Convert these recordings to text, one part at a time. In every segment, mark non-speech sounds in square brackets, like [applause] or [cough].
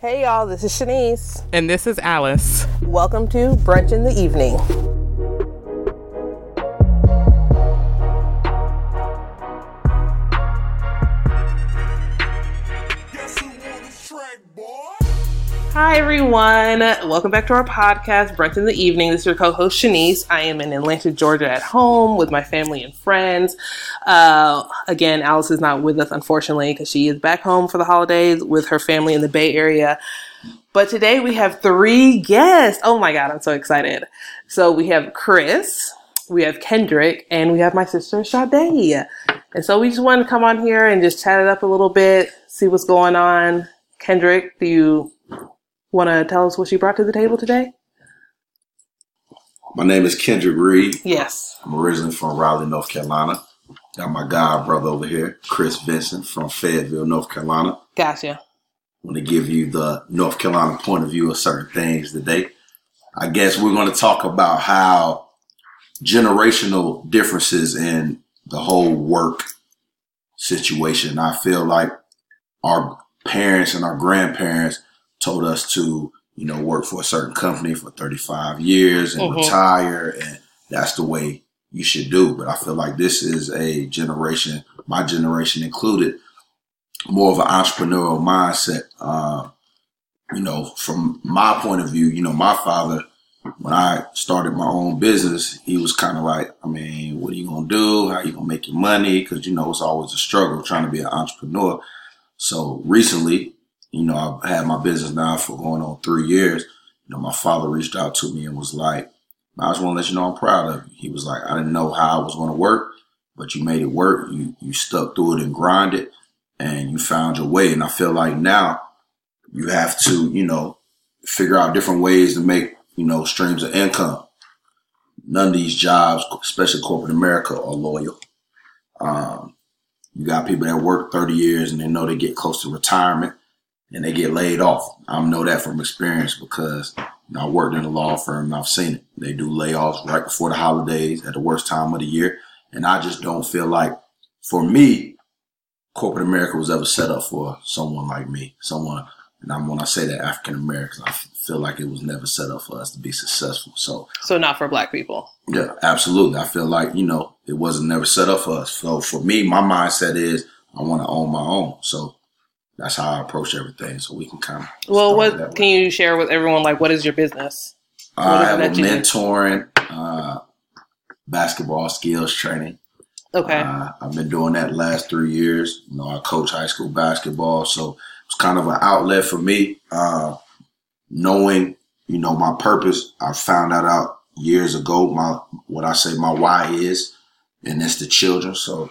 Hey y'all, this is Shanice. And this is Alice. Welcome to Brunch in the Evening. Hi everyone. Welcome back to our podcast, Brunch in the Evening. This is your co-host Shanice. I am in Atlanta, Georgia at home with my family and friends. Uh, again, Alice is not with us, unfortunately, because she is back home for the holidays with her family in the Bay Area. But today we have three guests. Oh my God, I'm so excited. So we have Chris, we have Kendrick, and we have my sister Sade. And so we just wanted to come on here and just chat it up a little bit, see what's going on. Kendrick, do you want to tell us what you brought to the table today? My name is Kendrick Reed. Yes. I'm originally from Raleigh, North Carolina. Got my god brother over here, Chris Vincent from Fayetteville, North Carolina. Gotcha. want to give you the North Carolina point of view of certain things today. I guess we're going to talk about how generational differences in the whole work situation. I feel like our parents and our grandparents told us to, you know, work for a certain company for 35 years and Mhm. retire. And that's the way you should do. But I feel like this is a generation, my generation included, more of an entrepreneurial mindset. Uh, you know, from my point of view, you know, my father, when I started my own business, he was kind of like, I mean, what are you going to do? How are you going to make your money? Cause you know, it's always a struggle trying to be an entrepreneur. So recently, you know, I've had my business now for going on three years. You know, my father reached out to me and was like, I just want to let you know I'm proud of you. He was like, I didn't know how I was going to work, but you made it work. You, you stuck through it and grinded and you found your way. And I feel like now you have to, you know, figure out different ways to make, you know, streams of income. None of these jobs, especially corporate America, are loyal. Um, you got people that work 30 years and they know they get close to retirement and they get laid off. I know that from experience because you know, I worked in a law firm and I've seen it. They do layoffs right before the holidays at the worst time of the year. And I just don't feel like, for me, corporate America was ever set up for someone like me. Someone, and I'm, when I say that African Americans, I feel like it was never set up for us to be successful. So So not for black people. yeah, absolutely. I feel like, you know, it wasn't never set up for us. So for me, my mindset is I want to own my own. So that's how I approach everything. So we can kind of. Well, what can you share with everyone? Like, what is your business? I have a that you do? mentoring, uh, basketball skills training. Okay. Uh, I've been doing that last three years. You know, I coach high school basketball, so it's kind of an outlet for me. Uh, knowing, you know, my purpose. I found that out years ago. My what I say my why is, and it's the children. So,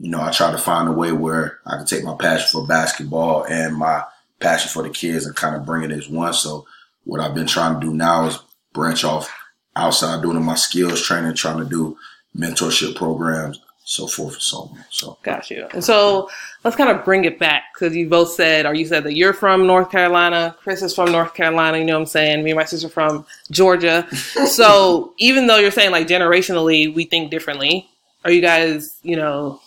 you know, I try to find a way where I can take my passion for basketball and my passion for the kids and kind of bring it as one. So, what I've been trying to do now is branch off outside doing my skills training, trying to do mentorship programs, so forth and so on. So Got you. And so let's kind of bring it back because you both said, or you said that you're from North Carolina. Chris is from North Carolina. You know what I'm saying? Me and my sister from Georgia. [laughs] so even though you're saying like generationally, we think differently. Are you guys, you know,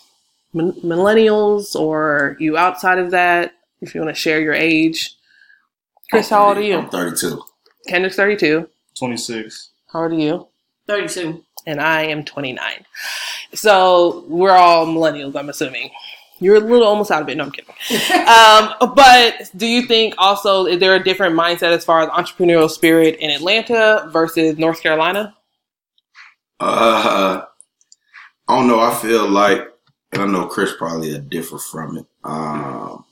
min- millennials or you outside of that? If you want to share your age. Chris, how old are you? I'm 32. Kendrick's 32. 26. How old are you? 32. and I am 29. So we're all millennials, I'm assuming. You're a little almost out of it. No, I'm kidding. [laughs] um, but do you think also is there a different mindset as far as entrepreneurial spirit in Atlanta versus North Carolina? Uh, I don't know. I feel like, and I know Chris probably a differ from it. Um,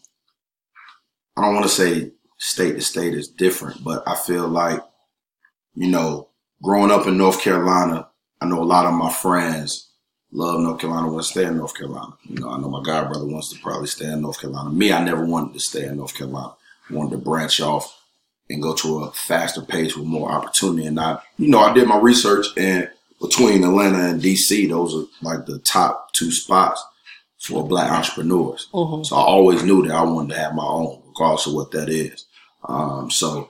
I don't want to say state to state is different, but I feel like, you know, growing up in North Carolina, I know a lot of my friends love North Carolina, want to stay in North Carolina. You know, I know my god brother wants to probably stay in North Carolina. Me, I never wanted to stay in North Carolina. I wanted to branch off and go to a faster pace with more opportunity. And I, you know, I did my research and between Atlanta and DC, those are like the top two spots for black entrepreneurs. Mhm. So I always knew that I wanted to have my own, regardless of what that is. Um, so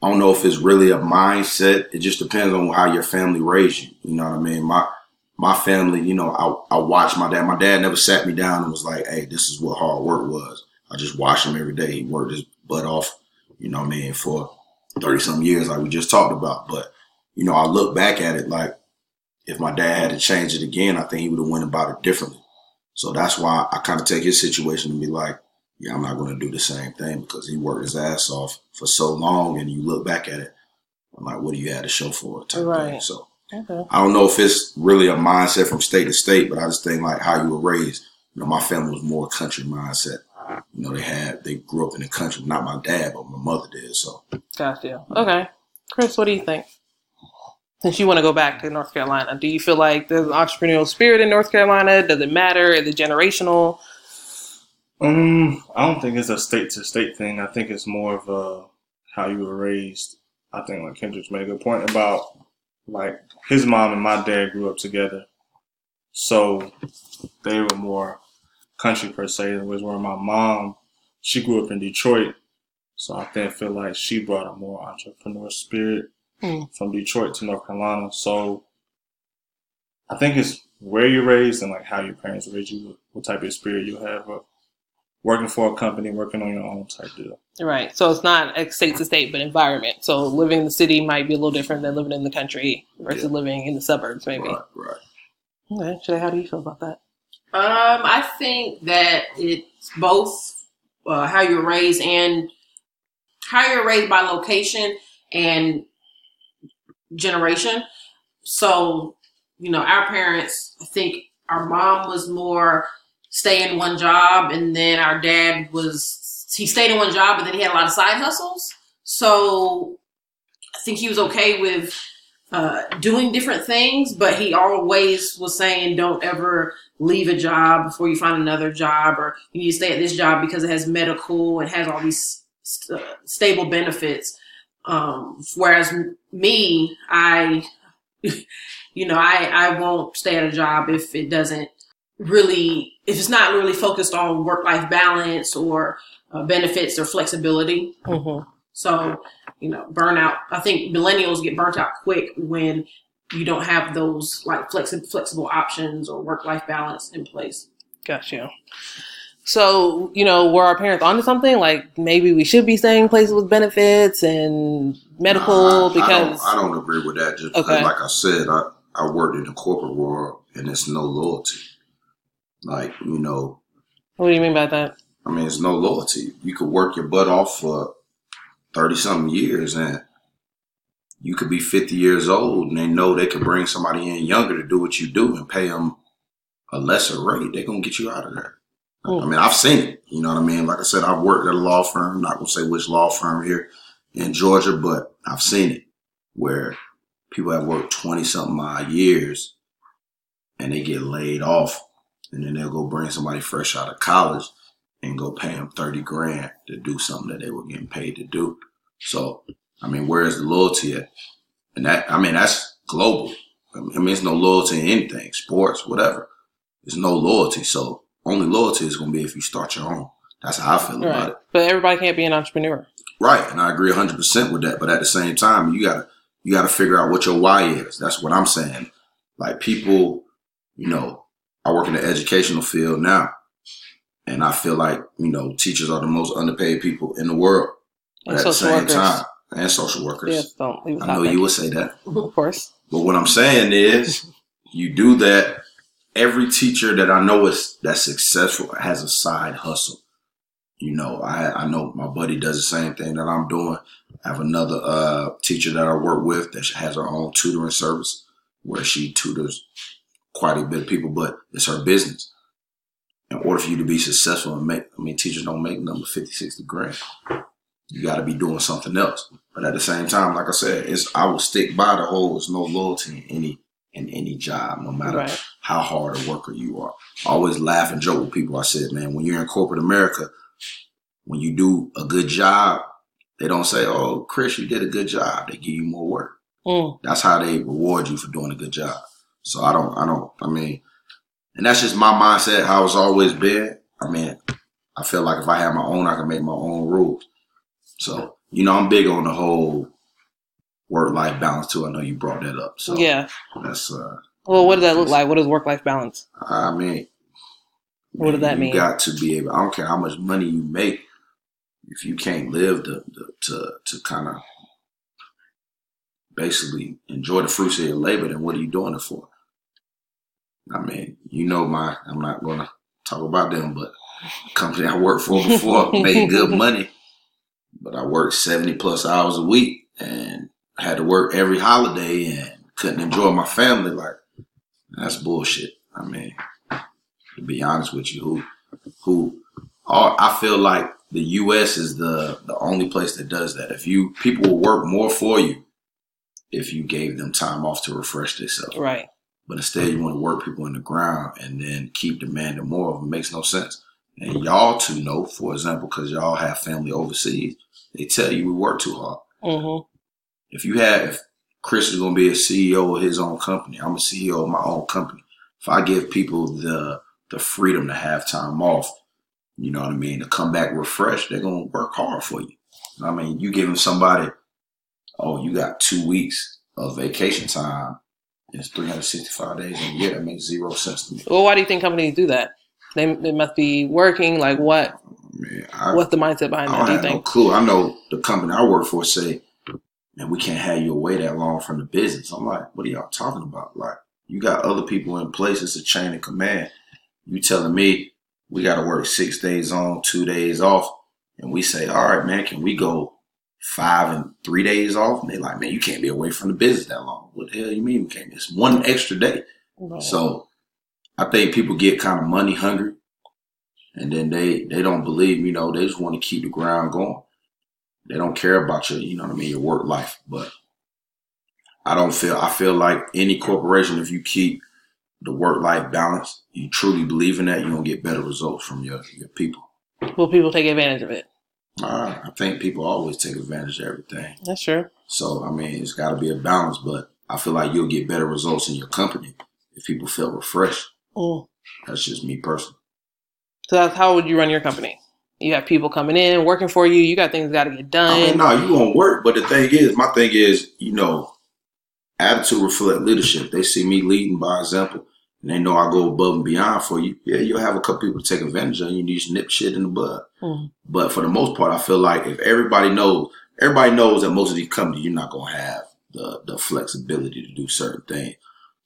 I don't know if it's really a mindset. It just depends on how your family raised you. You know what I mean? My my family, you know, I, I watched my dad. My dad never sat me down and was like, "Hey, this is what hard work was." I just watched him every day. He worked his butt off, You know what I mean? For 30 some years, like we just talked about. But, you know, I look back at it like if my dad had to change it again, I think he would have went about it differently. So that's why I kind of take his situation and be like, yeah, I'm not going to do the same thing because he worked his ass off for so long. And you look back at it, I'm like, what do you have to show for it? Type Right. Thing. So Okay. I don't know if it's really a mindset from state to state, but I just think like how you were raised. You know, my family was more country mindset. You know, they had they grew up in the country. Not my dad, but my mother did. So Gotcha. Okay. Chris, what do you think? Since you want to go back to North Carolina, do you feel like there's an entrepreneurial spirit in North Carolina? Does it matter? Is it generational? Um, I don't think it's a state to state thing. I think it's more of a how you were raised. I think like Kendrick's made a good point about like his mom and my dad grew up together, so they were more country per se. Was where my mom, she grew up in Detroit, so I think feel like she brought a more entrepreneur spirit Hmm. from Detroit to North Carolina. So I think it's where you're raised and like how your parents raised you, what type of spirit you have of working for a company, working on your own type deal. Right. So it's not a state to state, but environment. So living in the city might be a little different than living in the country versus Yeah. living in the suburbs, maybe. right, right. Okay. Shay, how do you feel about that? Um, I think that it's both uh, how you're raised and how you're raised by location and generation. So, you know, our parents, I think our mom was more stay in one job, and then our dad was he stayed in one job, but then he had a lot of side hustles. So, I think he was okay with uh, doing different things, but he always was saying, "Don't ever." leave a job before you find another job or you need to stay at this job because it has medical and has all these st- stable benefits um whereas me i [laughs] you know i i won't stay at a job if it doesn't really if it's not really focused on work life balance or uh, benefits or flexibility Mm-hmm. so, you know, burnout. I think millennials get burnt out quick when you don't have those like flexi- flexible options or work life balance in place. Got you. So, you know, were our parents onto something? Like maybe we should be staying places with benefits and medical Nah, I- because I don't, I don't agree with that. Just because, Okay. like I said, I, I worked in the corporate world and it's no loyalty. Like, you know, what do you mean by that? I mean, it's no loyalty. You could work your butt off for 30 something years and you could be 50 years old and they know they could bring somebody in younger to do what you do and pay them a lesser rate. They're going to get you out of there. I mean, I've seen it. You know what I mean? Like I said, I've worked at a law firm. I'm not to say which law firm here in Georgia, but I've seen it where people have worked 20 something odd years and they get laid off and then they'll go bring somebody fresh out of college and go pay them 30 grand to do something that they were getting paid to do. So, I mean, where's the loyalty at? And that, I mean, that's global. I mean, there's no loyalty in anything, sports, whatever. There's no loyalty. So, only loyalty is going to be if you start your own. That's how I feel about it. But everybody can't be an entrepreneur. Right, and I agree 100% with that. But at the same time, you gotta you gotta figure out what your why is. That's what I'm saying. Like people, you know, I work in the educational field now, and I feel like you know teachers are the most underpaid people in the world. But And at the same workers. time, and social workers, Yes, don't I know you would say that. [laughs] Of course. But what I'm saying is, you do that. Every teacher that I know is that's successful has a side hustle. You know, I I know my buddy does the same thing that I'm doing. I have another uh, teacher that I work with that has her own tutoring service where she tutors quite a bit of people, but it's her business. In order for you to be successful and make, I mean, teachers don't make number 50, 60 grand. You got to be doing something else. But at the same time, like I said, it's I will stick by the whole. There's no loyalty in any in any job, no matter Right. how hard a worker you are. I always laugh and joke with people. I said, man, when you're in corporate America, when you do a good job, they don't say, "Oh, Chris, you did a good job." They give you more work. Mm. That's how they reward you for doing a good job. So I don't, I don't, I mean, and that's just my mindset, how it's always been. I mean, I feel like if I have my own, I can make my own rules. So, you know, I'm big on the whole work life balance too. I know you brought that up. So Yeah. that's, uh, Well, what does that look like? What is work life balance? I mean, What does that mean? you got to be able, I don't care how much money you make, if you can't live to to to, to kind of basically enjoy the fruits of your labor, then what are you doing it for? I mean, you know my I'm not gonna talk about them, but the company [laughs] I worked for before [laughs] made good money. But I worked 70 plus hours a week and I had to work every holiday and couldn't enjoy my family. Like that's bullshit. I mean, to be honest with you, who who all, I feel like the US is the the only place that does that. If you people will work more for you if you gave them time off to refresh themselves. Right. But instead, you want to work people in the ground and then keep demanding more of them. Makes no sense. And y'all two know, for example, because y'all have family overseas, they tell you we work too hard. hmm If you have, if Chris is going to be a CEO of his own company, I'm a CEO of my own company. If I give people the the freedom to have time off, you know what I mean, to come back refreshed, they're going to work hard for you. I mean, you giving somebody, oh, you got two weeks of vacation time. It's 365 days in a year. That makes zero sense to me. Well, why do you think companies do that? They, they must be working. Like what? I mean, I, What's the mindset behind I that? don't you have no think? clue. I know the company I work for say, man, we can't have you away that long from the business. I'm like, what are y'all talking about? Like, you got other people in place. It's a chain of command. You telling me we got to work six days on, two days off, and we say, all right, man, can we go five and three days off? And they like, man, you can't be away from the business that long. What the hell you mean we can't? It's one extra day. Right. So I think people get kind of money hungry and then they, they don't believe, you know, they just want to keep the ground going. They don't care about your, you know what I mean, your work life. But I don't feel, I feel like any corporation, if you keep the work life balance, you truly believe in that, you're going to get better results from your, your people. Will people take advantage of it? Uh, I think people always take advantage of everything. That's true. So, I mean, it's got to be a balance, but I feel like you'll get better results in your company if people feel refreshed. Mm. That's just me personally. So that's how would you run your company? You have people coming in, working for you. You got things got to get done. I mean, no, you gonna work, but the thing is, my thing is, you know, attitude reflect leadership. They see me leading by example, and they know I go above and beyond for you. Yeah, you'll have a couple people to take advantage of you, and you just nip shit in the bud. Mhm. But for the most part, I feel like if everybody knows, everybody knows that most of these companies, you're not gonna have the the flexibility to do certain things.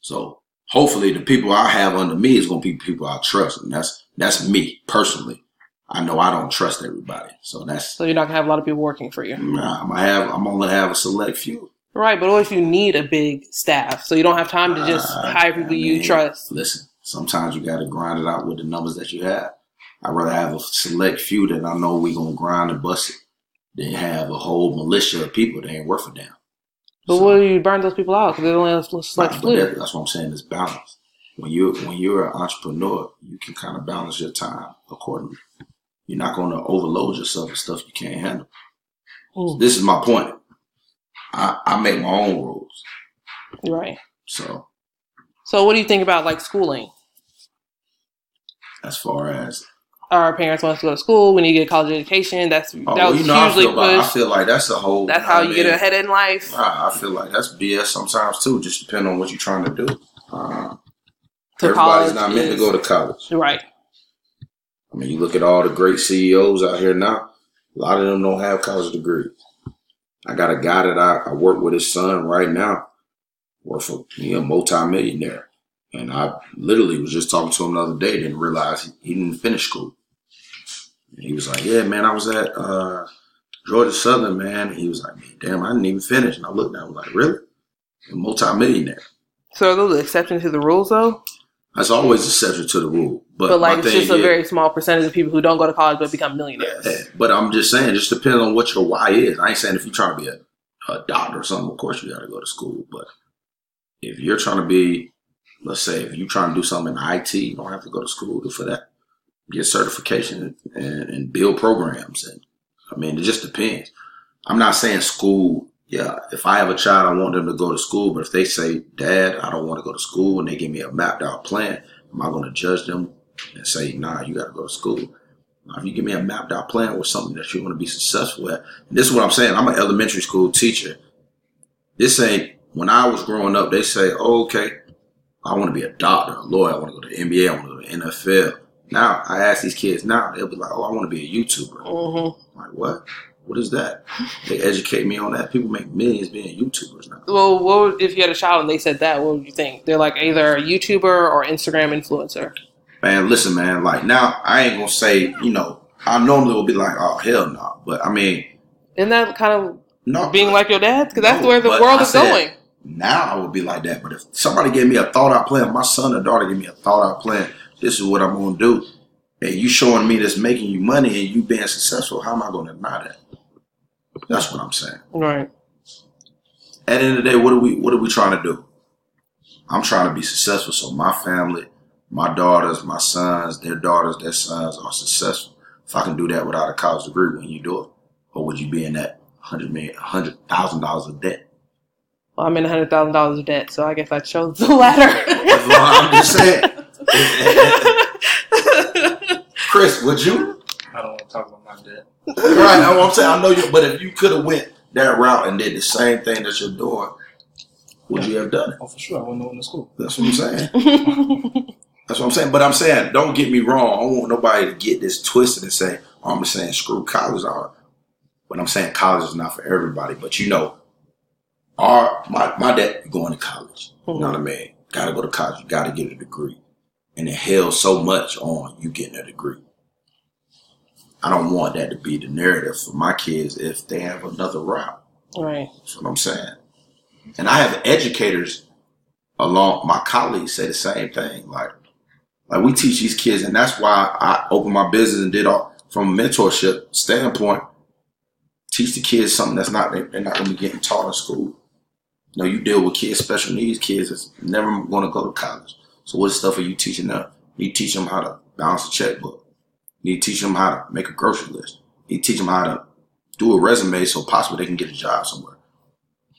So hopefully, the people I have under me is gonna be people I trust, and that's that's me personally. I know I don't trust everybody, so that's So you're not gonna have a lot of people working for you, Nah, I'm gonna have. I'm only have a select few. right? But what if you need a big staff, so you don't have time to just Uh, hire people I you trust? Listen, sometimes you got to grind it out with the numbers that you have. I'd rather have a select few that I know we gonna grind and bust it than have a whole militia of people that ain't worth a damn. But So, what do you burn those people out? Because they only have select nah, but few. that, that's what I'm saying. Is balance. When you when you're an entrepreneur, you can kind of balance your time accordingly. You're not going to overload yourself with stuff you can't handle. Mm. This is my point. I, I make my own rules. Right. So So what do you think about like schooling? as far as Our parents want us to go to school. We need to get a college education. That's Oh, that was you know, I feel, about, I feel like that's a whole. That's how I you get ahead in life. I I feel like that's BS sometimes too. Just depending on what you're trying to do. Uh, So everybody's not meant to go to college. Right. I mean, you look at all the great CEOs out here now. A lot of them don't have college degrees. I got a guy that I, I work with his son right now. Work for he a multi-millionaire. And I literally was just talking to him the other day, didn't realize he, didn't finish school. And he was like, Yeah, man, I was at uh, Georgia Southern, man. He was like, damn, I didn't even finish. And I looked at him like, Really? A multi-millionaire. So are those exceptions to the rules though? That's always exception to the rule. But, But, like it's just a is- very small percentage of people who don't go to college but become millionaires. Yeah, but I'm just saying, just depending on what your why is. I ain't saying if you're trying to be a, a doctor or something, of course you got to go to school. But if you're trying to be, let's say, if you're trying to do something in IT, you don't have to go to school for that. Get certification and, and build programs. And I mean, it just depends. I'm not saying school. Yeah, if I have a child, I want them to go to school. But if they say, Dad, I don't want to go to school, and they give me a mapped out plan, am I going to judge them and say, Nah, you got to go to school? Now, if you give me a mapped out plan with something that you want to be successful at, and this is what I'm saying. I'm an elementary school teacher. This ain't when I was growing up. They say, oh, "Okay, I want to be a doctor, a lawyer. I want to go to the NBA. I want to go to the NFL." Now I ask these kids now, they'll be like, "Oh, I want to be a YouTuber." hmm like, what? What is that? They educate me on that. People make millions being YouTubers now. Well, what would, if you had a child and they said that? What would you think? They're like either a YouTuber or Instagram influencer. Man, listen, man. Like now, I ain't gonna say, you know, I normally will be like, oh hell no, but I mean, Isn't that kind of no, being like your dad? Because that's No, where the world I is going. now I would be like that. But if somebody gave me a thought out plan, my son or daughter gave me a thought out plan, this is what I'm gonna do. And you showing me that's making you money and you being successful, how am I gonna deny that? That's what I'm saying. Right. At the end of the day, what are we what are we trying to do? I'm trying to be successful so my family, my daughters, my sons, their daughters, their sons are successful. If I can do that without a college degree, when you do it, or would you be in that hundred million, hundred thousand dollars of debt? Well, I'm in hundred thousand dollars of debt, so I guess I chose the latter. Well, I'm just saying. [laughs] Chris, would you? I don't want to talk about my debt. Right, that's what I'm saying. I know you, but if you could have went that route and did the same thing that you're doing, would you have done it? Oh, for sure. I wouldn't know in the school. That's what I'm saying. [laughs] That's what I'm saying. But I'm saying, don't get me wrong. I don't want nobody to get this twisted and say, oh, I'm just saying screw college. But I'm saying college is not for everybody. But you know, our my, my dad going to college. You know what I mm-hmm. mean? Gotta go to college. You gotta get a degree. And it held so much on you getting a degree. I don't want that to be the narrative for my kids if they have another route. right. That's what I'm saying. And I have educators along my colleagues say the same thing. Like, like we teach these kids, and that's why I opened my business and did all from a mentorship standpoint. Teach the kids something that's not they're not going to be getting taught in school. You know, you deal with kids, special needs kids that's never going to go to college. So what stuff are you teaching them? You teach them how to balance a checkbook. You teach them how to make a grocery list. You teach them how to do a resume so possibly they can get a job somewhere.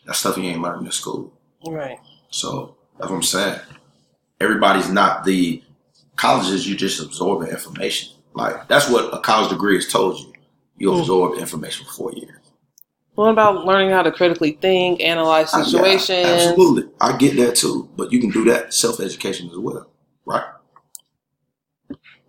That stuff you ain't learning in school. Right. So that's what I'm saying. Everybody's not the colleges. You just absorbing information. Like that's what a college degree has told you. You Hmm. absorb information for four years. What about learning how to critically think, analyze I- yeah, situations? absolutely, I get that too. But you can do that self education as well, right?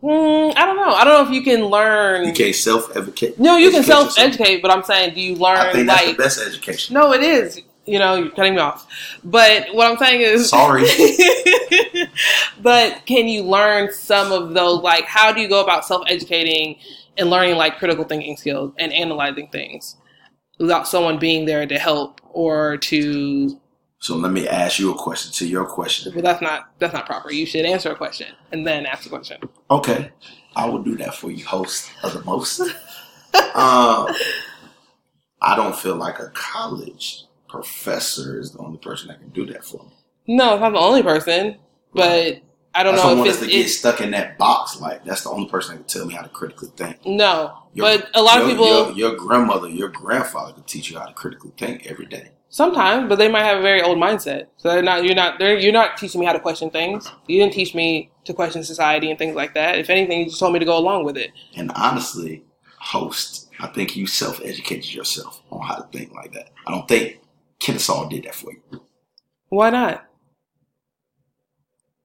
Mm, I don't know. I don't know if you can learn. You can't self educate. no, you can self-educate, but I'm saying, do you learn? I think that's like? the best education. No, it is. You know, you're cutting me off. But what I'm saying is, Sorry. [laughs] but can you learn some of those? Like, how do you go about self-educating and learning like critical thinking skills and analyzing things without someone being there to help or to? So let me ask you a question. To your question, But that's not that's not proper. You should answer a question and then ask a question. Okay, I will do that for you, host of the most. [laughs] um, I don't feel like a college professor is the only person that can do that for me. No, it's not the only person, but I don't don't know if it's, to get stuck in that box. Like that's the only person that can tell me how to critically think. no. Your- but a lot of people your, your grandmother, your grandfather could teach you how to critically think every day. sometimes, but they might have a very old mindset. So they're not. You're not. They're, you're not teaching me how to question things. You didn't teach me to question society and things like that. If anything, you just told me to go along with it. And honestly, host, I think you self-educated yourself on how to think like that. I don't think Kennesaw did that for you, Why not?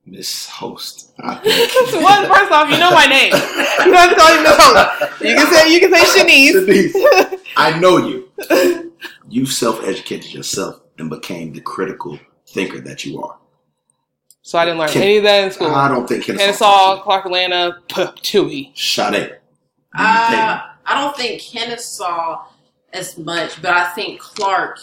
Miss Host. [laughs] I think. One, first off, you know my name. [laughs] You don't have to call me Miss Host. You can say you can say Shanice. Shanice, [laughs] I know you. You self-educated yourself and became the critical thinker that you are. So I didn't learn Ken- any of that in school. I don't think Kennesaw. Kennesaw, Clark Atlanta, Tui. Sade. Uh, I don't think Kennesaw as much, but I think Clark.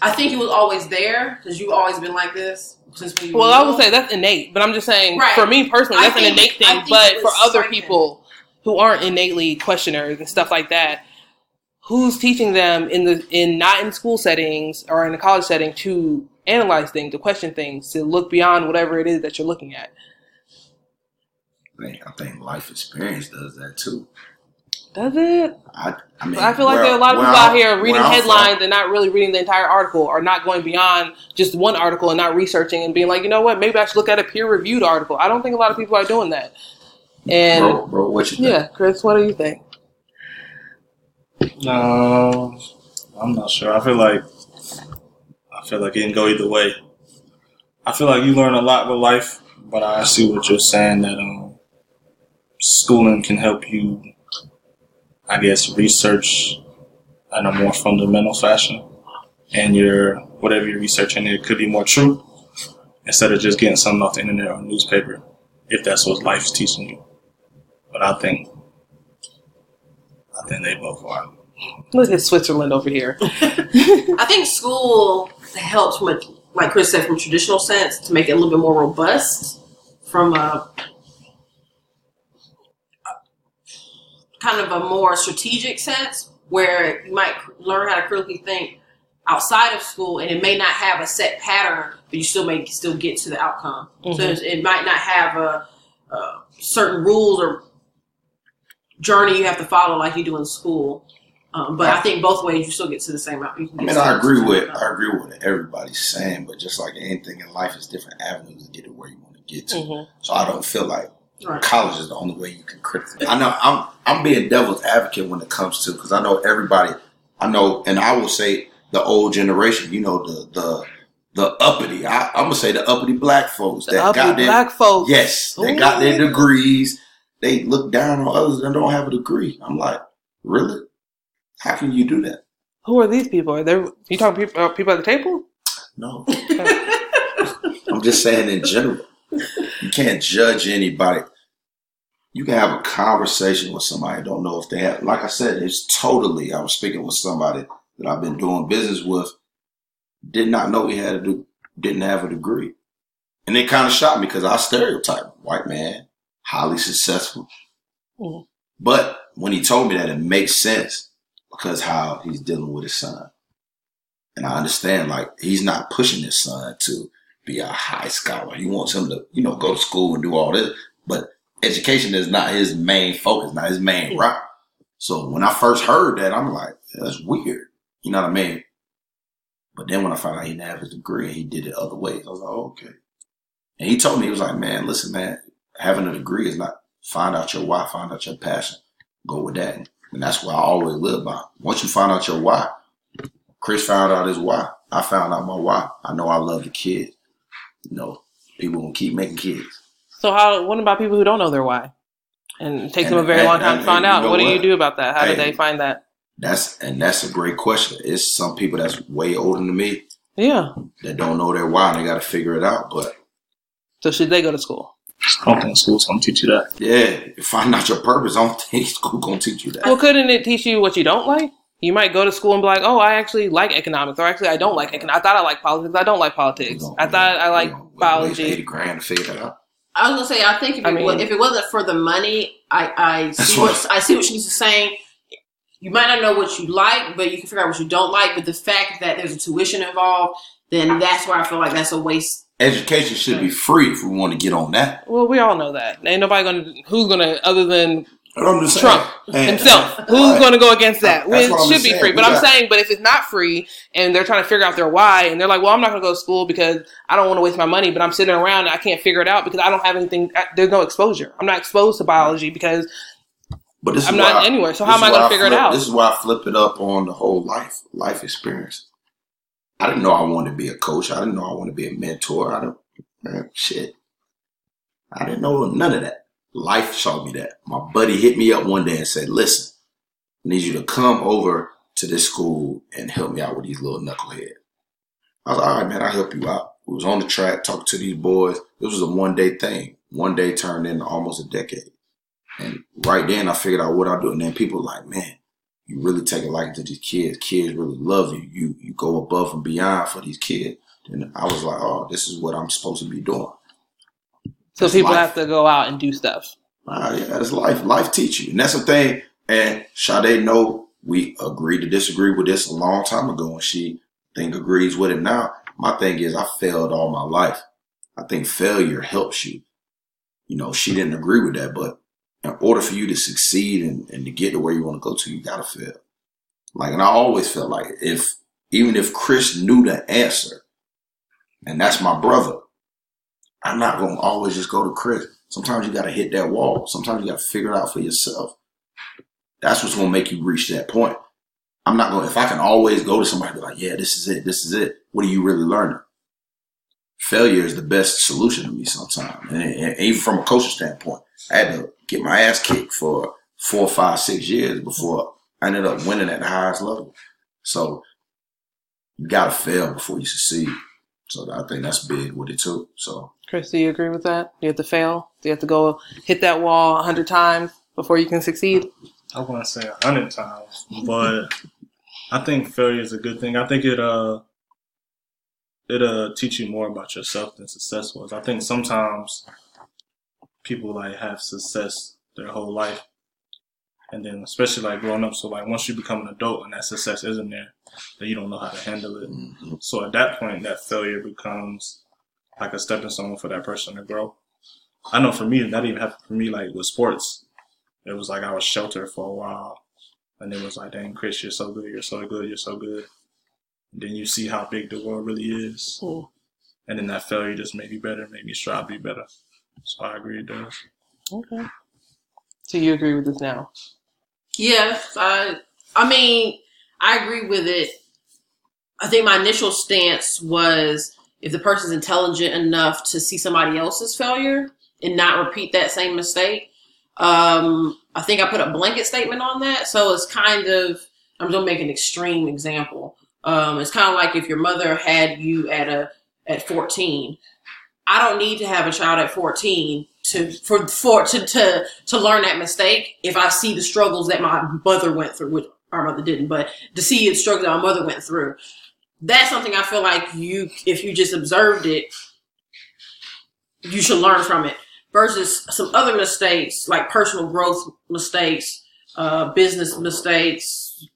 I think it was always there because you've always been like this since when you Well, I would say that's innate, but I'm just saying Right. for me personally, I that's an innate thing. But for other certain. people who aren't innately questioners and stuff like that, who's teaching them in the in not in school settings or in a college setting to analyze things, to question things, to look beyond whatever it is that you're looking at? I think, I think life experience does that too. Does it? I, I mean, I feel like where- there are a lot of where people out I'm- here reading where from- headlines and not really reading the entire article, or not going beyond just one article and not researching and being like, you know what, maybe I should look at a peer-reviewed article. I don't think a lot of people are doing that. And bro, bro, what you think? yeah, Chris, what do you think? No, I'm not sure. I feel like I feel like it can go either way. I feel like you learn a lot with life, but I see what you're saying that um schooling can help you, I guess, research in a more fundamental fashion, and your whatever you're researching it could be more true instead of just getting something off the internet or newspaper, if that's what life's teaching you. But I think, I think they both are. Look at Switzerland over here. [laughs] I think school helps from a, like Chris said, from a traditional sense to make it a little bit more robust from a kind of a more strategic sense where you might learn how to critically think outside of school and it may not have a set pattern but you still may still get to the outcome so Mhm. it's- it might not have a, a certain rules or journey you have to follow like you do in school um, but I think both ways you still get to the same out. you can I mean, I agree with outcome. I agree with what everybody's saying, but just like anything in life, is different avenues to get to where you want to get to. Mhm. So I don't feel like Right. college is the only way you can critically. I know I'm I'm being devil's advocate when it comes to because I know everybody. I know, and I will say the old generation. You know the the the uppity. I, I'm gonna say the uppity black folks The that uppity got their black folks. yes, they got their degrees. They look down on others that don't have a degree. I'm like, really? How can you do that? Who are these people? Are they you talking people, uh, people at the table? No. [laughs] I'm just saying in general. You can't judge anybody. You can have a conversation with somebody. I don't know if they have. Like I said, it's totally. I was speaking with somebody that I've been doing business with. Did not know he had a de- didn't have a degree, and it kind of shocked me because I stereotype white man, highly successful. Mhm. But when he told me that, it makes sense because how he's dealing with his son, and I understand. Like he's not pushing his son to be a high scholar. He wants him to, you know, go to school and do all this. But education is not his main focus, not his main route. So when I first heard that, I'm like, that's weird. You know what I mean? But then when I found out he didn't have his degree and he did it other ways, I was like, oh, okay. And he told me, he was like, man, listen, man, having a degree is not find out your why, find out your passion, go with that. And that's what I always live by. Once you find out your why, Chris found out his why. I found out my why. I know I love the kids. You know, people gonna keep making kids. So how? What about people who don't know their why? And it takes them a very and- long time to find and you out. know What do you do about that? How do they find that? That's and that's a great question. It's some people that's way older than me Yeah. that don't know their why and they gotta figure it out. But So should they go to school? I don't think school's gonna teach you that. yeah, find out your purpose. I don't [laughs] think school gonna teach you that. Well, couldn't it teach you what you don't like? You might go to school and be like, "Oh, I actually like economics," or "Actually, I don't like economics. I thought I liked politics. I don't like politics. I thought I like You know, waste Eighty biology." grand to figure that out. I was gonna say, I think if it, mean- wa- if it wasn't for the money, I, I That's see what I see what she's saying. You might not know what you like, but you can figure out what you don't like. But the fact that there's a tuition involved, then that's where I feel like that's a waste. Education should be free if we want to get on that. Well, we all know that. Ain't nobody gonna who's gonna other than But I'm just Trump and- himself. Who's Right. going to go against that? It should be saying. free. We But I'm got- saying, but if it's not free and they're trying to figure out their why, and they're like, well, I'm not going to go to school because I don't want to waste my money, but I'm sitting around and I can't figure it out because I don't have anything. I- There's no exposure. I'm not exposed to biology because But this I'm not why- anywhere. So how am I going to figure it out? This is why I flip it up on the whole life life experience. I didn't know I wanted to be a coach. I didn't know I wanted to be a mentor. I don't man, shit. I didn't know none of that. Life showed me that. My buddy hit me up one day and said, "Listen, I need you to come over to this school and help me out with these little knuckleheads." I was like, "All right, man, I'll help you out." We was on the track, talking to these boys. This was a one day thing. One day turned into almost a decade. And right then I figured out what I do. And then people like, man, you really take a liking to these kids. Kids really love you. You you go above and beyond for these kids. And I was like, oh, this is what I'm supposed to be doing. So that's people life. have to go out and do stuff. Ah, yeah, that's life. Life teach you. And that's the thing. And Sade know we agreed to disagree with this a long time ago and she think agrees with it now. My thing is I failed all my life. I think failure helps you. You know, she didn't agree with that, but in order for you to succeed and, and to get to where you want to go to, you gotta fail. Like, and I always felt like if, even if Chris knew the answer, and that's my brother, I'm not gonna always just go to Chris. Sometimes you gotta hit that wall. Sometimes you gotta figure it out for yourself. That's what's gonna make you reach that point. I'm not going, to, if I can always go to somebody be like, yeah, this is it, this is it. What are you really learning? Failure is the best solution to me sometimes. And, and even from a coaching standpoint, I had to get my ass kicked for four, five, six years before I ended up winning at the highest level. So you gotta fail before you succeed. So I think that's big what it took. So Chris, do you agree with that? You have to fail. Do you have to go hit that wall a hundred times before you can succeed? I want to say a hundred times, but I think failure is a good thing. I think it uh it uh teach you more about yourself than success was. I think sometimes people like have success their whole life, and then especially like growing up. So like once you become an adult and that success isn't there, then you don't know how to handle it. mhm. So at that point, that failure becomes like a stepping stone for that person to grow. I know for me, that even happened for me, like with sports. It was like I was sheltered for a while. And it was like, dang, Chris, you're so good, you're so good, you're so good. And then you see how big the world really is. Mm. And then that failure just made me better, made me strive to be better. So I agree it does. Okay. So you agree with this now? Yes, I. I mean, I agree with it. I think my initial stance was if the person's intelligent enough to see somebody else's failure and not repeat that same mistake. Um, I think I put a blanket statement on that, so it's kind of. I'm going to make an extreme example. Um, it's kind of like if your mother had you at a at 14. I don't need to have a child at 14 to for for to to to learn that mistake if I see the struggles that my mother went through, which our mother didn't, but to see the struggles that my mother went through. That's something I feel like you if you just observed it, you should learn from it. Versus some other mistakes like personal growth mistakes, uh, business mistakes,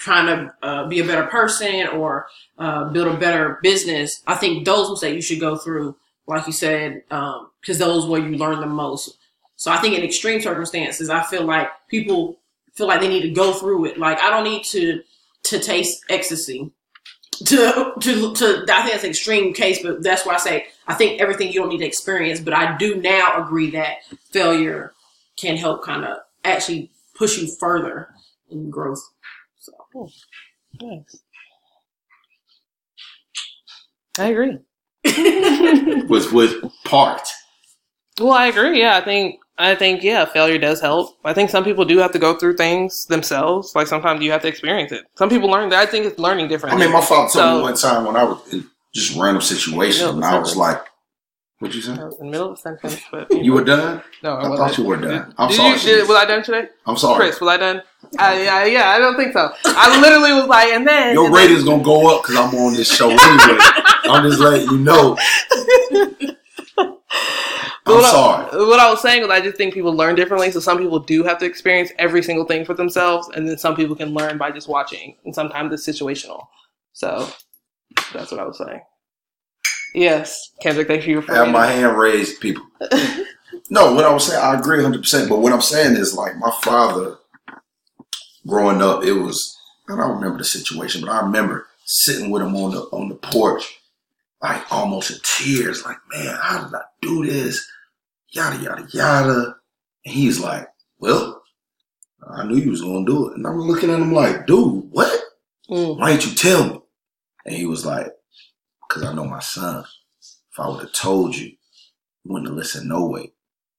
trying to uh, be a better person or uh, build a better business. I think those mistakes you should go through like you said, because those where you learn the most. So I think in extreme circumstances, I feel like people feel like they need to go through it. Like I don't need to to taste ecstasy. To to to I think that's an extreme case, but that's why I say I think everything you don't need to experience. But I do now agree that failure can help kind of actually push you further in growth. So Nice. I agree. [laughs] with with part. Well, I agree. Yeah, I think I think yeah, failure does help. I think some people do have to go through things themselves. Like sometimes you have to experience it. Some people learn that. I think it's learning different. I mean, my father told me one time when I was in just random situation, No, and I was like, "What'd you say? I was in the middle of a sentence, but You were done? no, I wasn't. thought you were done. I'm did sorry. You, did, Shanice. was I done today, I'm sorry. Chris? Was I done? I, yeah, yeah, I don't think so. I literally was like, and then Your and then- rating's gonna go up because I'm on this show anyway. I'm just letting you know. [laughs] I'm what sorry. I, what I was saying was, I just think people learn differently. So some people do have to experience every single thing for themselves, and then some people can learn by just watching. And sometimes it's situational. So that's what I was saying. Yes, Kendrick, thank you for I have my hand raised, people. [laughs] No, what I was saying, I agree 100%. But what I'm saying is, like, my father, growing up, it was, I don't remember the situation, but I remember sitting with him on the on the porch, like, almost in tears, like, man, how did I do this? Yada, yada, yada. And he's like, well, I knew you was going to do it. And I'm looking at him like, dude, what? Mm. Why didn't you tell me? And he was like, because I know my son. If I would have told you, you wouldn't have listened no way.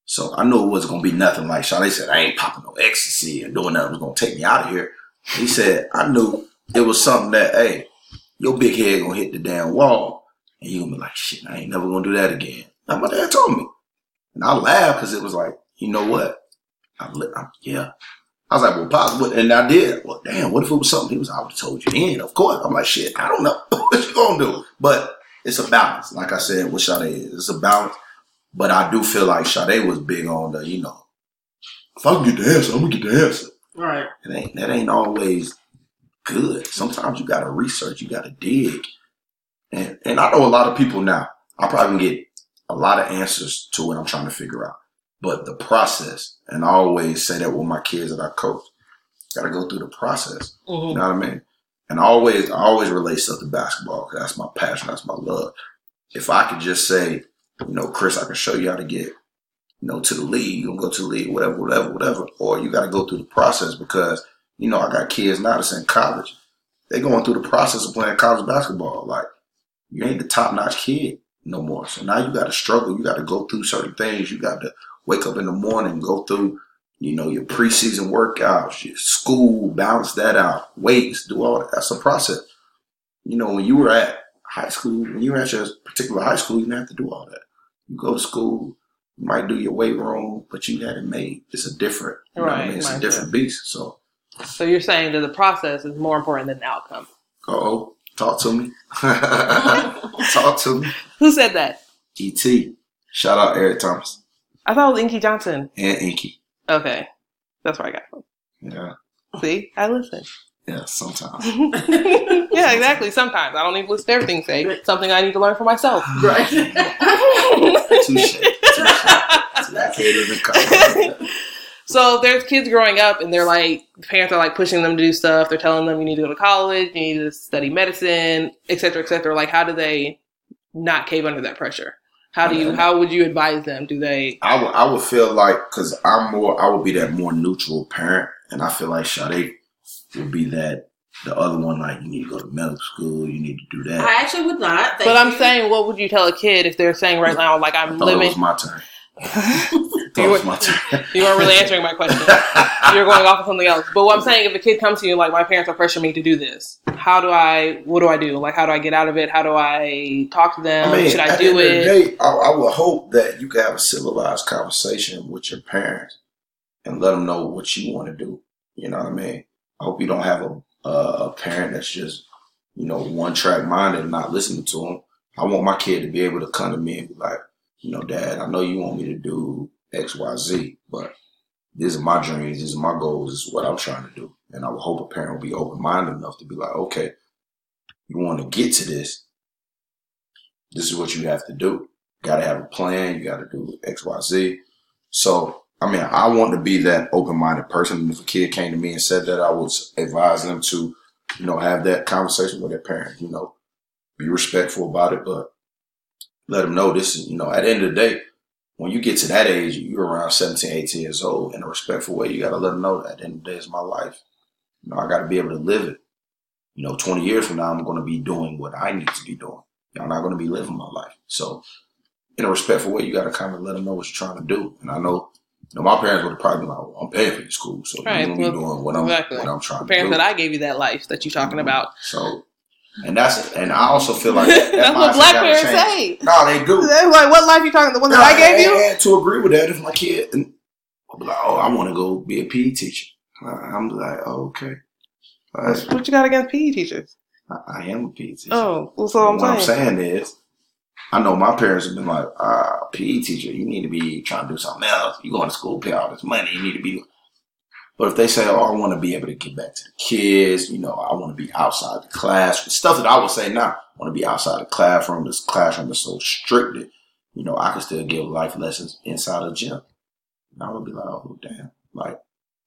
So I knew it wasn't gonna be nothing like Sade said, I ain't popping no ecstasy and doing nothing was gonna take me out of here. He said, I knew it was something that, hey, your big head gonna hit the damn wall. And you gonna be like, shit, I ain't never gonna do that again. Now my dad told me. And I laughed because it was like, you know what? I, I, yeah. I was like, well, what? And I did. Well, damn, what if it was something? He was, I would have told you then, of course. I'm like, shit, I don't know [laughs] what you gonna do. But it's a balance. Like I said, with Sade is, it's a balance. But I do feel like Sade was big on the, you know, if I can get the answer, I'm gonna get the answer. right, It ain't that ain't always good. Sometimes you gotta research, you gotta dig. And and I know a lot of people now, I probably can get a lot of answers to what I'm trying to figure out. But the process, and I always say that with my kids that I coach, gotta go through the process. You Mhm. know what I mean? And I always, I always relate stuff to basketball because That's my passion. That's my love. If I could just say, you know, Chris, I can show you how to get, you know, to the league. You can go to the league, whatever, whatever, whatever. Or you got to go through the process because, you know, I got kids now that's in college. They're going through the process of playing college basketball. Like, you ain't the top notch kid no more. So now you got to struggle. You got to go through certain things. You got to wake up in the morning, go through you know, your preseason workouts, your school, balance that out, weights, do all that. That's a process. You know, when you were at high school, when you were at your particular high school, you didn't have to do all that. You go to school, you might do your weight room, but you had it made. It's a different, you know what I Right, mean? It's a different beast. So, So you're saying that the process is more important than the outcome. oh, talk to me. talk to me. Who said that? ET. Shout out Eric Thomas I thought it was Inky Johnson. and Inky. Okay. That's where I got from. Yeah, See? I listen. yeah. Sometimes. yeah, exactly. Sometimes I don't need to listen to everything say. Something I need to learn for myself. Right. Touche. That kid in the car. So there's kids growing up and they're like parents are like pushing them to do stuff. They're telling them you need to go to college, you need to study medicine, et cetera, et cetera. Like how do they not cave under that pressure? How do you mm-hmm. how would you advise them? Do they I would, I would feel like because I'm more, I would be that more neutral parent, and I feel like Sade would be that the other one. Like you need to go to medical school, you need to do that. I actually would not. Thank But I'm you. saying what would you tell a kid if they're saying right now like I I'm thought it living was my turn. I You thought it was were- you weren't really answering my question. [laughs] You're going off of something else. But what I'm saying, if a kid comes to you like, my parents are pressuring me to do this, how do I? What do I do? Like, how do I get out of it? How do I talk to them? Should I at do the end it? day, I, I would hope that you can have a civilized conversation with your parents and let them know what you want to do. You know what I mean? I hope you don't have a a, a parent that's just you know one track minded and not listening to them. I want my kid to be able to come to me and be like, you know, Dad, I know you want me to do X, Y, Z, but these are my dreams, these are my goals, this is what I'm trying to do. And I would hope a parent will be open minded enough to be like, okay, you want to get to this, this is what you have to do. Got to have a plan. You got to do X, Y, Z. So, I mean, I want to be that open-minded person. And if a kid came to me and said that, I would advise them to, you know, have that conversation with their parent. You know, be respectful about it, but let them know this is, you know, at the end of the day, when you get to that age, you're around 17, 18 years old in a respectful way. You got to let them know that at the end of the day, it's my life. You know, I got to be able to live it. You know, 20 years from now, I'm going to be doing what I need to be doing. I'm not going to be living my life. So, in a respectful way, you got to kind of let them know what you're trying to do. And I know, you know, my parents would have probably been like, well, "I'm paying for your school, so Right, you're going to be doing what I'm exactly. what I'm trying The to parents do." that I gave you that life that you're talking mm-hmm. about. so, and that's and I also feel like that, [laughs] that That's what black parents change. say. No, they do. They're like, what life you talking? The one that I gave you? And to agree with that, if my kid, and I'll be like, "Oh, I want to go be a PE teacher," I'm like, oh, "Okay." Right. What you got against PE teachers? I, I am a PE teacher. Oh, well, so I'm what I'm saying. saying is, I know my parents have been like, uh, PE teacher, you need to be trying to do something else. You going to school, pay all this money, you need to be. But if they say, oh, I want to be able to get back to the kids, you know, I want to be outside the classroom, stuff that I would say now, I want to be outside the classroom. This classroom is so strict that, you know, I can still give life lessons inside the gym. And I would be like, oh, damn. Like,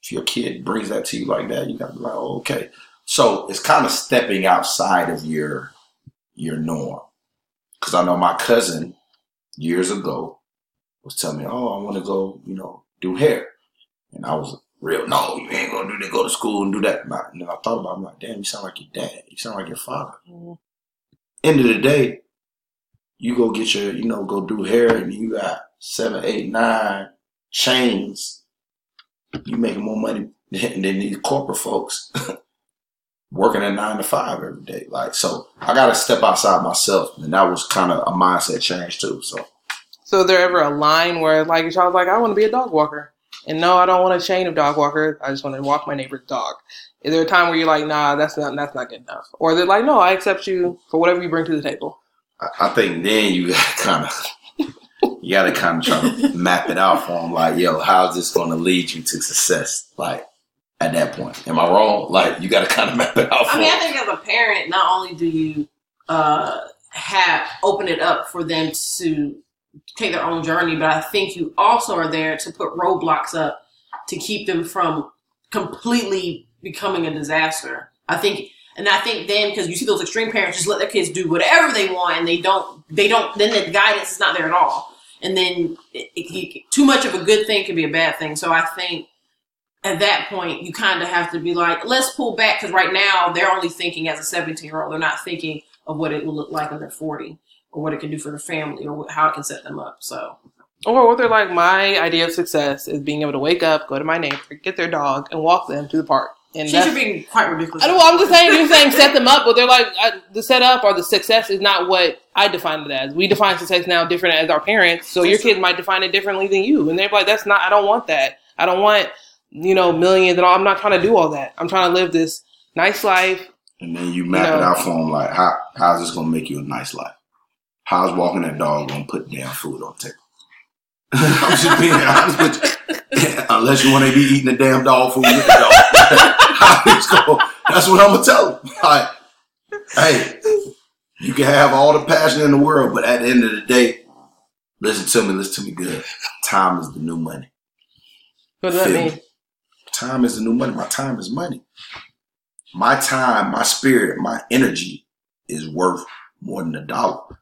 if your kid brings that to you like that, you got to be like, oh, okay. So it's kind of stepping outside of your your norm. Because I know my cousin years ago was telling me, "Oh, I want to go, you know, do hair," and I was real. No, you ain't gonna do that. Go to school and do that. And, I, and then I thought about, it, I'm like, damn, you sound like your dad. You sound like your father. Mhm. End of the day, you go get your, you know, go do hair, and you got seven, eight, nine chains. You making more money than, than these corporate folks. [laughs] working at nine to five every day. Like, so I got to step outside myself. And that was kind of a mindset change too. So So, there ever a line where, like, your was like, I want to be a dog walker? And no, I don't want a chain of dog walkers. I just want to walk my neighbor's dog. Is there a time where you're like, nah, that's not that's not good enough? Or is it like, no, I accept you for whatever you bring to the table? I, I think then you got to kind of, you got to kind of try to map it out for them. Like, yo, how's this going to lead you to success? Like, at that point, am I wrong? Like, you got to kind of map it out for I mean, I think as a parent, not only do you uh, have open it up for them to take their own journey, but I think you also are there to put roadblocks up to keep them from completely becoming a disaster. I think, and I think then because you see those extreme parents just let their kids do whatever they want, and they don't, they don't. Then the guidance is not there at all, and then it, it, too much of a good thing can be a bad thing. So I think at that point, you kind of have to be like, let's pull back because right now they're only thinking as a 17 year old. They're not thinking of what it will look like when they're 40 or what it can do for the family or how it can set them up. So Or what they're like, my idea of success is being able to wake up, go to my neighbor, get their dog, and walk them to the park. And She that's, should be quite ridiculous. I don't, I'm just saying, you're saying set them up, but they're like, I, the setup or the success is not what I define it as. We define success now different as our parents, so your kid might define it differently than you. And they're like, that's not, I don't want that. I don't want, you know, millions and all. I'm not trying to do all that. I'm trying to live this nice life. And then you map You it know. out for them like, how how's this gonna make you a nice life? How's walking that dog gonna put damn food on the table? [laughs] I'm just being honest with you. [laughs] Unless you want to be eating the damn dog food with the dog. [laughs] Gonna- That's what I'm gonna tell them. Like, hey, you can have all the passion in the world, but at the end of the day, listen to me, listen to me good. Time is the new money. What does that mean? me? Time is the new money. My time is money. My time, my spirit, my energy is worth more than a dollar.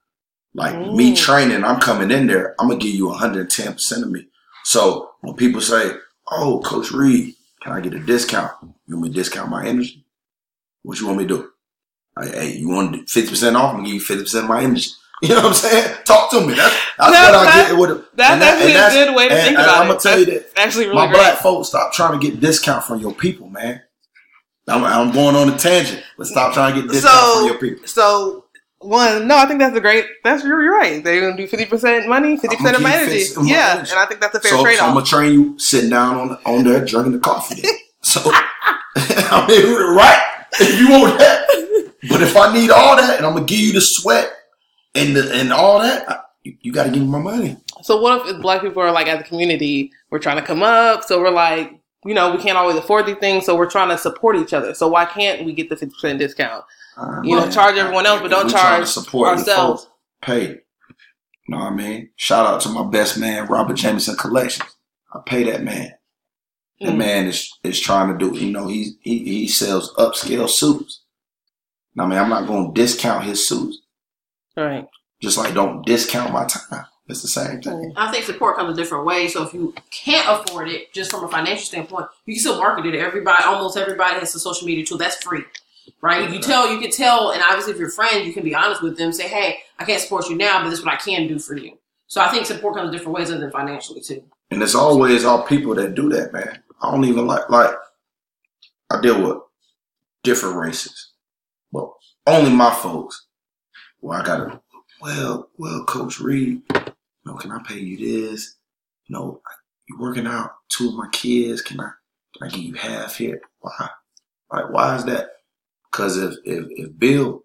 Like me Mm. training, I'm coming in there, I'm gonna give you 110% of me. So when people say, Oh, Coach Reed, can I get a discount? You want me to discount my energy? What you want me to do? Like, hey, you want 50% off? I'm gonna give you 50% of my energy. [laughs] You know what I'm saying? Talk to me. That's, that's That- what I get with it. That's that- actually and a good way to and- think and about I'm it. gonna tell you that actually really my great. black folks stop trying to get discount from your people, man. I'm, I'm going on a tangent, but stop trying to get discount So- from your people. So one, no, I think that's a great. That's you're, you're right. They're gonna do fifty percent money, fifty percent of my energy. my Yeah, energy. and I think that's a fair So, trade so I'm gonna train you sitting down on on there drinking the coffee. [laughs] So [laughs] I mean, right? If you want that, but if I need all that, and I'm gonna give you the sweat and the, and all that, I, you, you got to give me my money. So what if black people are like as a community, we're trying to come up, so we're like, you know, we can't always afford these things, so we're trying to support each other. So why can't we get the fifty percent discount? Uh, You know, charge everyone else, but don't we trying to charge support ourselves. Pay. You know what I mean? Shout out to my best man, Robert Jameson Collections. I pay that man. That Mm. man is is trying to do. You know, he he he sells upscale suits. I mean, I'm not going to discount his suits. Right. Just like don't discount my time. It's the same thing. I think support comes a different way. So if you can't afford it, just from a financial standpoint, you can still market it. Everybody, almost everybody has a social media tool. That's free, right? You tell, you can tell, and obviously if you're friends, you can be honest with them. Say, hey, I can't support you now, but this is what I can do for you. So I think support comes in different ways other than financially too. And it's always all people that do that, man. I don't even like like I deal with different races. But only my folks. Well, I gotta well, well, Coach Reed, know, can I pay you this? You know, you working out two of my kids, can I can I give you half here? Why? Like why is that? Cause if if if Bill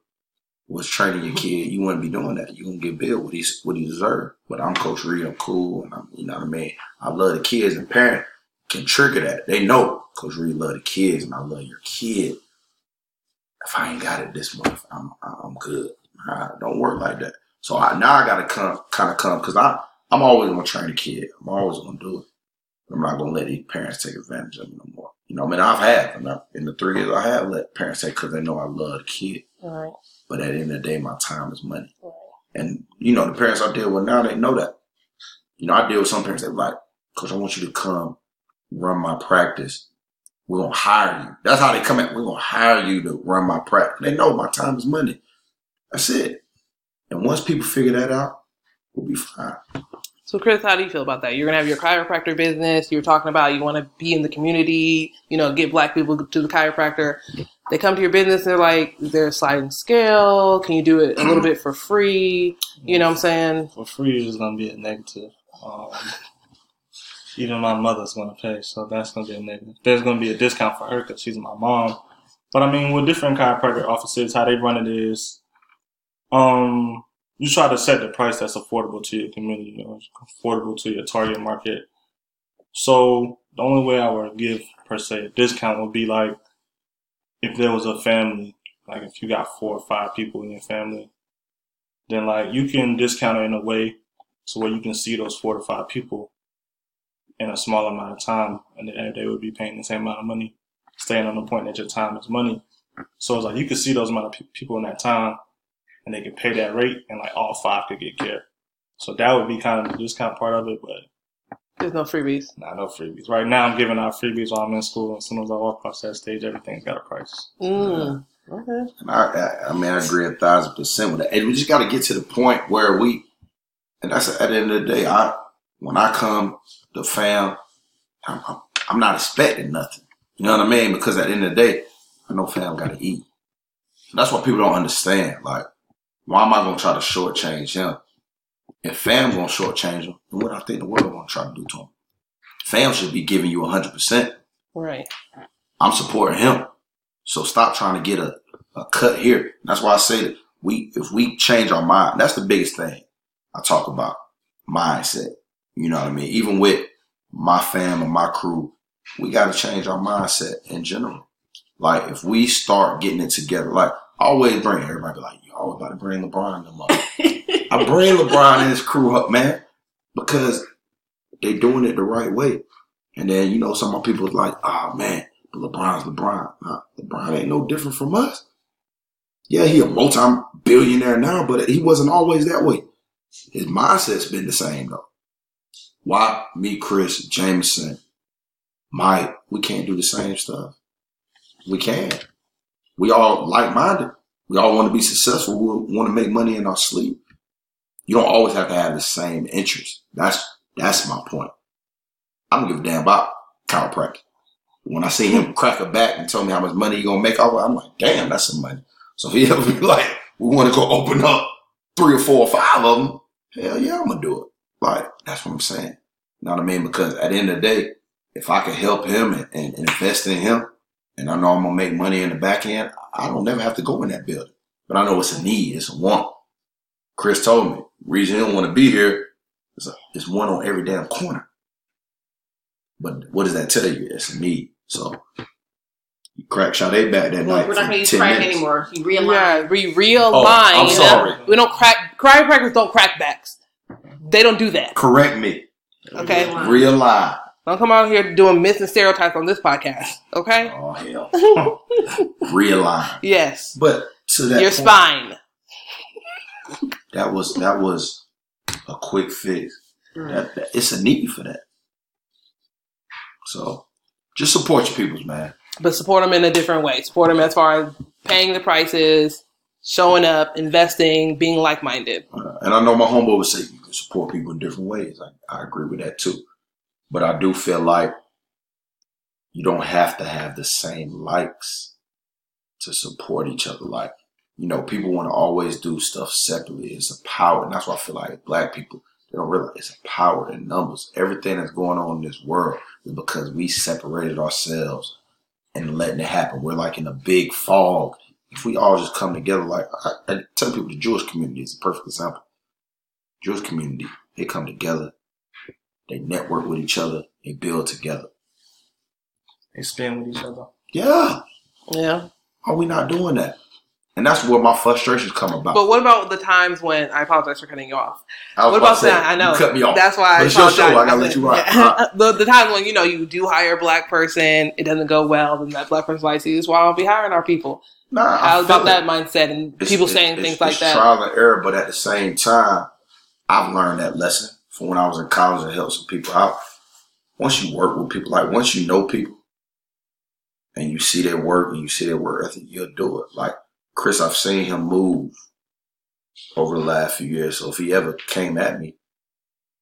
was training your kid, you wouldn't be doing that. You gonna give Bill what he what he deserved. But I'm Coach Reed, I'm cool, and I'm you know what I mean. I love the kids, and parents can trigger that. They know Coach Reed love the kids, and I love your kid. If I ain't got it this month, I'm I'm good. I don't work like that. So I, now I gotta come, kind of come, because I I'm always gonna train a kid. I'm always gonna do it. I'm not gonna let these parents take advantage of me no more. You know, I mean, I've had and I- in the three years I have let parents take because they know I love the kid. Right. But at the end of the day, my time is money. And you know, the parents I deal with now, they know that. You know, I deal with some parents that like, Coach, I want you to come run my practice. We're gonna hire you. That's how they come at. We're gonna hire you to run my practice. They know my time is money. That's it. And once people figure that out, we'll be fine. So, Chris, how do you feel about that? You're gonna have your chiropractor business. You were talking about you want to be in the community. You know, get black people to the chiropractor. They come to your business. They're like, "Is there a sliding scale? Can you do it a little bit for free?" You know what I'm saying? For free is just gonna be a negative. Um, even my mother's gonna pay, so that's gonna be a negative. There's gonna be a discount for her because she's my mom. But I mean, with different chiropractic offices, how they run it is, um, you try to set the price that's affordable to your community, you know, affordable to your target market. So the only way I would give per se a discount would be like if there was a family, like if you got four or five people in your family, then like you can discount it in a way so where you can see those four to five people in a small amount of time, and then they would be paying the same amount of money, staying on the point that your time is money. So it's like you could see those amount of pe- people in that time, and they could pay that rate, and like all five could get care. So that would be kind of the discount part of it, but There's no freebies. nah, no freebies. Right now, I'm giving out freebies while I'm in school. As soon as I walk across that stage, everything's got a price. Mm. Okay. And I, I, I mean, I agree a thousand percent with that. And we just got to get to the point where we, and that's at the end of the day, I, when I come, the fam, I'm, I'm, I'm not expecting nothing. You know what I mean? Because at the end of the day, I know fam got to eat. That's what people don't understand. Like, why am I gonna try to shortchange him? If fam gonna shortchange him, then what I think the world gonna try to do to him? Fam should be giving you hundred percent. Right. I'm supporting him. So stop trying to get a, a cut here. That's why I say that we if we change our mind, that's the biggest thing I talk about. Mindset. You know what I mean? Even with my fam and my crew, we gotta change our mindset in general. Like if we start getting it together, like I always bring everybody be like, you always about to bring LeBron them up. [laughs] I bring LeBron and his crew up, man, because they doing it the right way. And then, you know, some of my people was like, oh man, but LeBron's LeBron. Nah, LeBron ain't no different from us. Yeah, he a multi-billionaire now, but he wasn't always that way. His mindset's been the same though. Why me, Chris, Jameson, Mike, we can't do the same stuff. We can. We all like-minded. We all want to be successful. We want to make money in our sleep. You don't always have to have the same interest. That's that's my point. I don't give a damn about chiropractic. When I see him crack a back and tell me how much money he gonna make I'm like, damn, that's some money. So if he ever be like, we want to go open up three or four or five of them, hell yeah, I'm gonna do it. Like that's what I'm saying. You know what I mean? Because at the end of the day, if I can help him and, and invest in him, and I know I'm gonna make money in the back end, I don't never have to go in that building. But I know it's a need, it's a want. Chris told me, reason he don't want to be here is a, is one on every damn corner. But what does that tell you? It's a need. So you crack shot Sade back that Well, night. we're not gonna use 10 crack minutes. anymore. You realign. Yeah, we realign. Oh, I'm sorry. We don't crack. Chiropractors don't crack backs. They don't do that. Correct me. Okay. Realign. Don't come out here doing myths and stereotypes on this podcast. Okay. Oh hell. [laughs] Realign. Yes. But to that Your point, spine. that was that was a quick fix. Mm. That, that- it's a need for that. So just support your peoples, man. But support them in a different way. Support them as far as paying the prices, showing up, investing, being like minded. Uh, and I know my homeboy would say you can support people in different ways. I, I agree with that too. But I do feel like you don't have to have the same likes to support each other. Like, you know, people want to always do stuff separately. It's a power. And that's why I feel like black people, they don't realize it's a power in numbers. Everything that's going on in this world is because we separated ourselves and letting it happen. We're like in a big fog. If we all just come together, like I, I tell people, the Jewish community is a perfect example. Jewish community, they come together, they network with each other, they build together. They spin with each other. Yeah, Yeah. are we not doing that? And that's where my frustrations come about. But what about the times when I apologize for cutting you off? I was What to about say, that? I know. You cut me off. That's why I But it's your show. I gotta let you rock. Yeah. [laughs] the, the times when you know you do hire a black person, it doesn't go well, then that black person's like, "See, this is why I don't be hiring our people." Nah, I How about feel that mindset and It's- people it's- saying it's- things like it's that? Trial and error, but at the same time, I've learned that lesson from when I was in college and helped some people out. Once you work with people, like once you know people and you see their work and you see their work ethic, you'll do it. Like Chris, I've seen him move over the last few years. So if he ever came at me,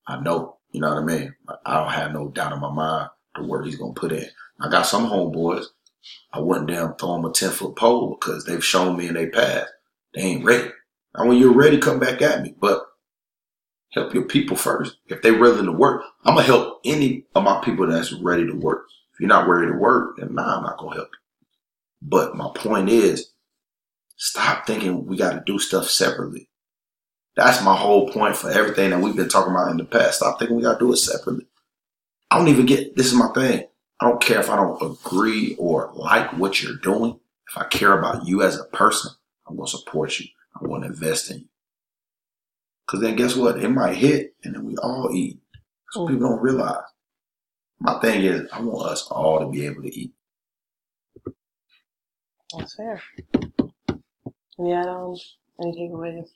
I know, you know what I mean? I don't have no doubt in my mind the work he's gonna put in. I got some homeboys, I wouldn't damn throw them a 10 foot pole because they've shown me in their past they ain't ready. Now when you're ready, come back at me. But help your people first. If they're willing to work, I'm gonna help any of my people that's ready to work. If you're not ready to work, then nah, I'm not gonna help you. But my point is, stop thinking we gotta do stuff separately. That's my whole point for everything that we've been talking about in the past. Stop thinking we gotta do it separately. I don't even get this is my thing. I don't care if I don't agree or like what you're doing. If I care about you as a person, I'm gonna support you. I want to invest in you. Cause then guess what? It might hit and then we all eat. So Mm. people don't realize. My thing is I want us all to be able to eat. That's fair. Any add-ons? Any takeaways?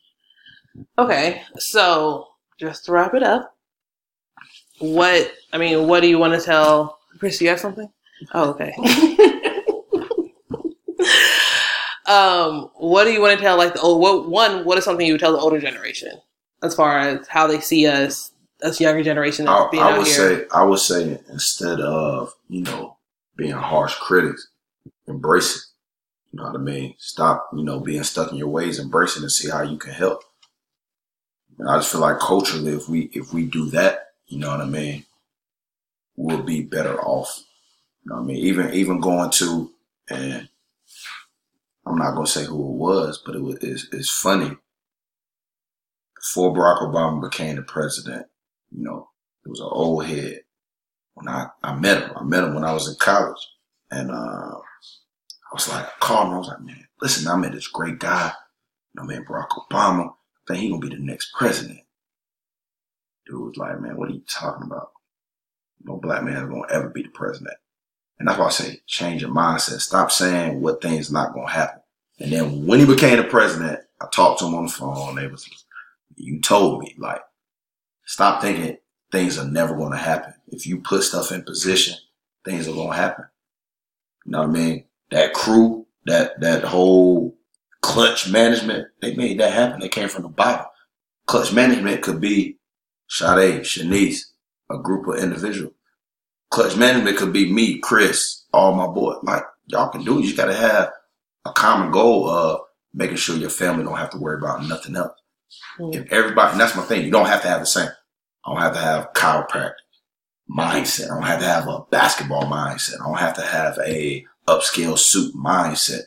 Okay, so just to wrap it up, what I mean, what do you want to tell Chris? You have something? Oh, okay. [laughs] um, what do you want to tell like the old? What one? What is something you would tell the older generation as far as how they see us, us younger generation I, being I out would here. say I would say instead of you know being harsh critics, embrace it. You know what I mean? Stop you know being stuck in your ways, embrace it, and see how you can help. And I just feel like culturally, if we if we do that, you know what I mean, we'll be better off. You know what I mean? Even even going to and I'm not gonna say who it was, but it was it's, it's funny. Before Barack Obama became the president, you know, it was an old head. When I, I met him, I met him when I was in college. And uh, I was like, I called him, I was like, man, listen, I met this great guy. You know, man, Barack Obama. I think he gonna be the next president. Dude was like, man, what are you talking about? No black man is gonna ever be the president. And that's why I say change your mindset. Stop saying what things not gonna happen. And then when he became the president, I talked to him on the phone. They was, you told me like, stop thinking things are never gonna happen. If you put stuff in position, things are gonna happen. You know what I mean? That crew, that that whole clutch management, they made that happen. They came from the bottom. Clutch management could be Sade, Shanice, a group of individuals. Clutch management could be me, Chris, all my boys. Like y'all can do it. You gotta have a common goal of making sure your family don't have to worry about nothing else. Mm. If everybody, and that's my thing, you don't have to have the same. I don't have to have chiropractic mindset. I don't have to have a basketball mindset. I don't have to have a upscale suit mindset.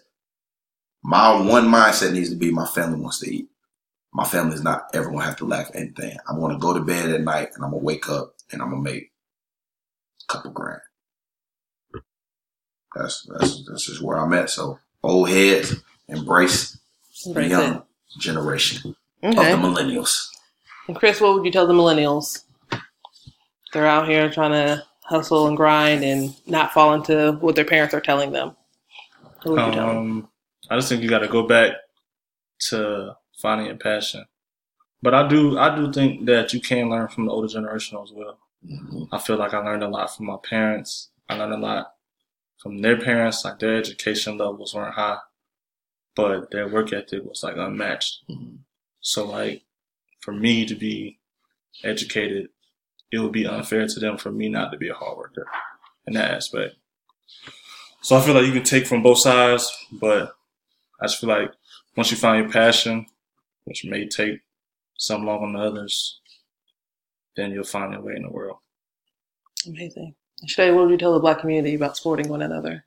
My one mindset needs to be my family wants to eat. My family is not ever gonna have to lack anything. I'm gonna go to bed at night and I'm gonna wake up and I'm gonna make a couple grand. That's that's that's just where I'm at. So old heads embrace the Embrace young generation it. of the millennials. And Chris, what would you tell the millennials? They're out here trying to hustle and grind and not fall into what their parents are telling them. What would you tell them? Um, I just think you got to go back to finding your passion. But I do, I do think that you can learn from the older generation as well. Mhm. I feel like I learned a lot from my parents. I learned a lot from their parents. Like their education levels weren't high, but their work ethic was like unmatched. Mhm. So like for me to be educated, it would be unfair to them for me not to be a hard worker in that aspect. So I feel like you can take from both sides, but I just feel like once you find your passion, which may take some longer than others, then you'll find your way in the world. Amazing. Shay, what would you tell the black community about supporting one another?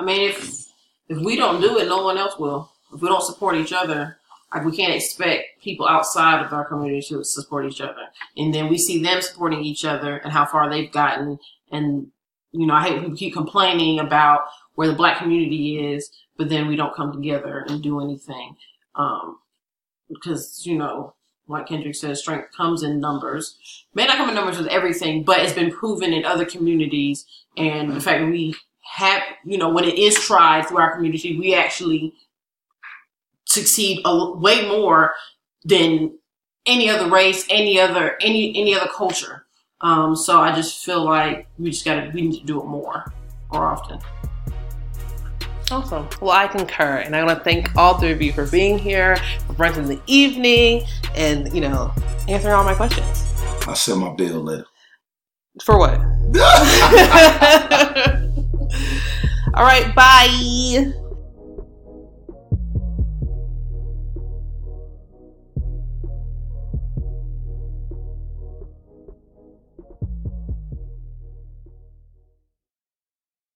I mean, if if we don't do it, no one else will. If we don't support each other, like we can't expect people outside of our community to support each other. And then we see them supporting each other and how far they've gotten. And you know, I hate people keep complaining about where the black community is, but then we don't come together and do anything. Um, because you know, like Kendrick says, strength comes in numbers. May not come in numbers with everything, but it's been proven in other communities. And the fact that we have, you know, when it is tried through our community, we actually succeed a, way more than any other race, any other, any, any other culture. Um, so I just feel like we just gotta, we need to do it more, more often. Awesome. Well, I concur, and I want to thank all three of you for being here, for brunch in the evening, and you know, answering all my questions. I'll send my bill later. For what? [laughs] [laughs] all right. Bye.